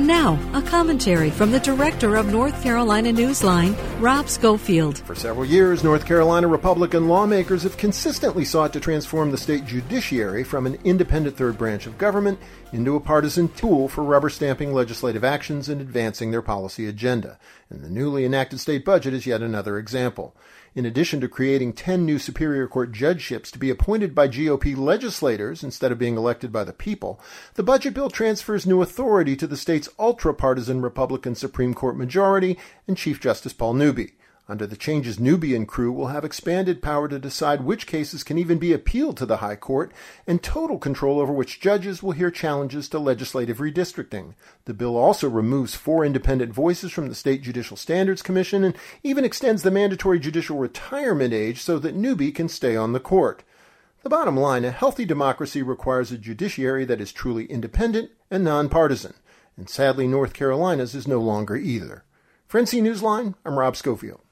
And now, a commentary from the director of North Carolina Newsline, Rob Schofield. For several years, North Carolina Republican lawmakers have consistently sought to transform the state judiciary from an independent third branch of government into a partisan tool for rubber stamping legislative actions and advancing their policy agenda. And the newly enacted state budget is yet another example in addition to creating 10 new Superior Court judgeships to be appointed by GOP legislators instead of being elected by the people, the budget bill transfers new authority to the state's ultra partisan Republican Supreme Court majority and Chief Justice Paul Under the changes, Newby and crew will have expanded power to decide which cases can even be appealed to the High Court and total control over which judges will hear challenges to legislative redistricting. The bill also removes four independent voices from the State Judicial Standards Commission and even extends the mandatory judicial retirement age so that Newby can stay on the court. The bottom line, a healthy democracy requires a judiciary that is truly independent and nonpartisan. And sadly, North Carolina's is no longer either. For NC Newsline, I'm Rob Schofield.